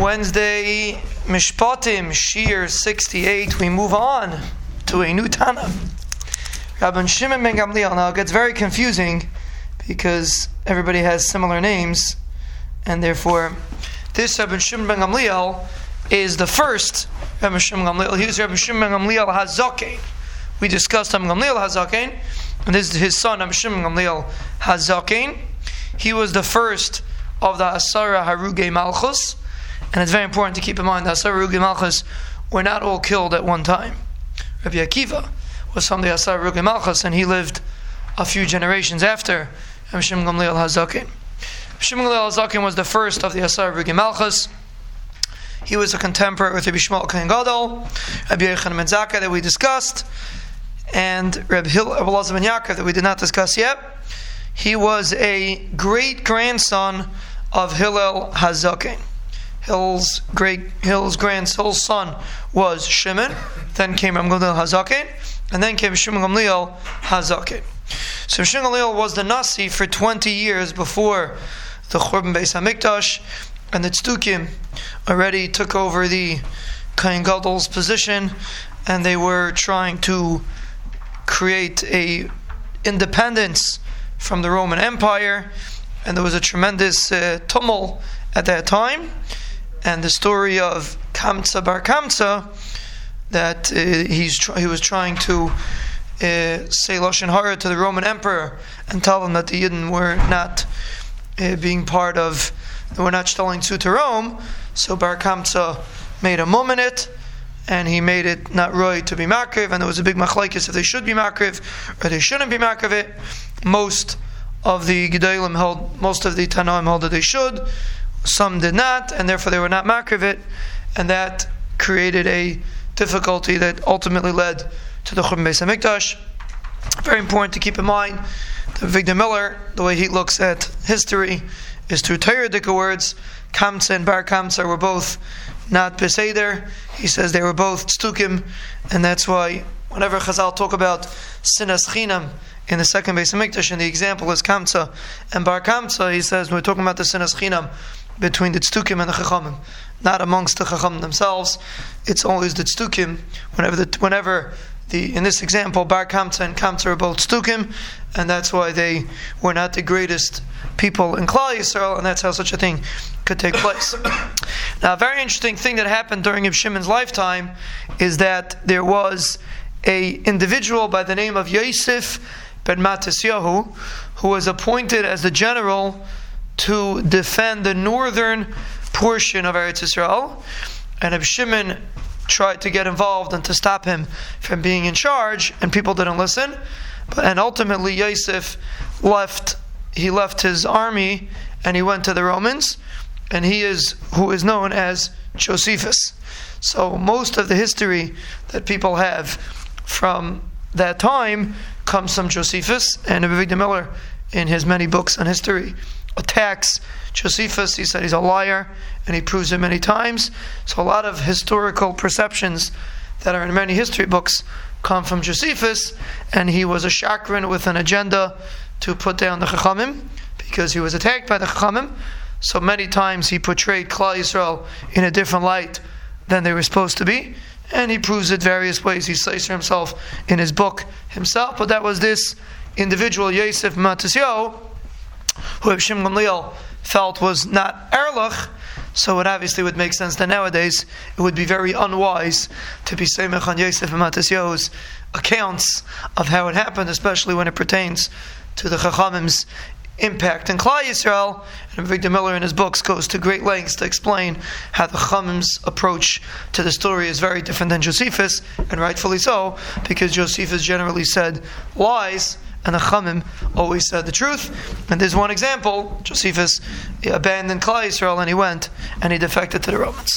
Wednesday, Mishpatim, Shir 68. We move on to a new Tana. Rabban Shimon ben Gamliel. Now it gets very confusing because everybody has similar names, and therefore, this Rabban Shimon ben Gamliel is the first Rabban Shimon Gamliel. He was Shimon ben Gamliel Hazaken. We discussed Rabban Gamliel Hazaken, and this is his son Rabban Shimon Gamliel Hazaken. He was the first of the Asara Haruge Malchus, and it's very important to keep in mind that Asara Haruge Malchus were not all killed at one time. Rabbi Akiva was from the Asara Haruge Malchus, and he lived a few generations after Shimon Gamliel Hazaken. Shimon Gamliel Hazaken was the first of the Haruge Malchus. He was a contemporary with Rabbi Shmuel Kohen Gadol, Rabbi Yochanan ben Zakkai that we discussed, and Rabbi Hil Rabbi Elazar ben Yaakov that we did not discuss yet. He was a great grandson of Hillel Hazaken. Hill's great Hill's grandson son was Shimon. Then came Ram Gamliel Hazaken, and then came Shimon Gamliel Hazaken. So Shimon Gamliel was the Nasi for 20 years before the Churban Beis Hamikdash, and the Tzdukim already took over the Kohen Gadol's position, and they were trying to create a independence from the Roman Empire, and there was a tremendous uh, tumult at that time. And the story of Kamsa Bar Kamsa, that uh, he's tr- he was trying to uh, say lashon hara to the Roman Emperor and tell him that the Yidden were not uh, being part of, they were not telling to to Rome. So Bar Kamsa made a mum in it, and he made it not right to be makriv, and there was a big machlaikis if they should be makriv or they shouldn't be makriv it. Most of the Gedalim held, most of the Tanoim held that they should, some did not, and therefore they were not makriv it, and that created a difficulty that ultimately led to the Churban Beis Hamikdash. Very important to keep in mind that Avigdor Miller, the way he looks at history, is through Torah words. Kamsa and Bar Kamsa were both not Beseder. He says they were both Tztukim, and that's why whenever Chazal talk about Sinas Chinam in the second Beis Hamikdash, and the example is Kamsa and Bar Kamsa, he says when we're talking about the Sinas Chinam between the Tztukim and the Chachamim, not amongst the Chachamim themselves. It's always the Tztukim. Whenever the whenever the in this example, Bar Kamsa and Kamsa are both Tztukim, and that's why they were not the greatest people in Klal Yisrael, and that's how such a thing could take place. now, a very interesting thing that happened during Ibn Shimon's lifetime is that there was a individual by the name of Yosef ben Matisyahu who was appointed as the general to defend the northern portion of Eretz Israel, and Ibn Shimon tried to get involved and to stop him from being in charge, and people didn't listen. But, and ultimately, Yosef left. He left his army and he went to the Romans, and he is who is known as Josephus. So most of the history that people have from that time comes from Josephus and Avigdor Miller in his many books on history attacks Josephus. He said he's a liar, and he proves it many times. So a lot of historical perceptions that are in many history books come from Josephus, and he was a chakran with an agenda to put down the Chachamim because he was attacked by the Chachamim. So many times he portrayed Klal Yisrael in a different light than they were supposed to be, and he proves it various ways. He says for himself in his book himself, but that was this individual Yosef Matisyahu who Shimon Gamliel felt was not Erlich, so it obviously would make sense that nowadays it would be very unwise to be Semech on Yosef and accounts of how it happened, especially when it pertains to the Chachamim's impact in Klal Yisrael. And Avigdor Miller in his books goes to great lengths to explain how the Chachamim's approach to the story is very different than Josephus, and rightfully so, because Josephus generally said lies and the Chamim always said the truth. And there's one example: Josephus abandoned Klal Yisrael and he went and he defected to the Romans.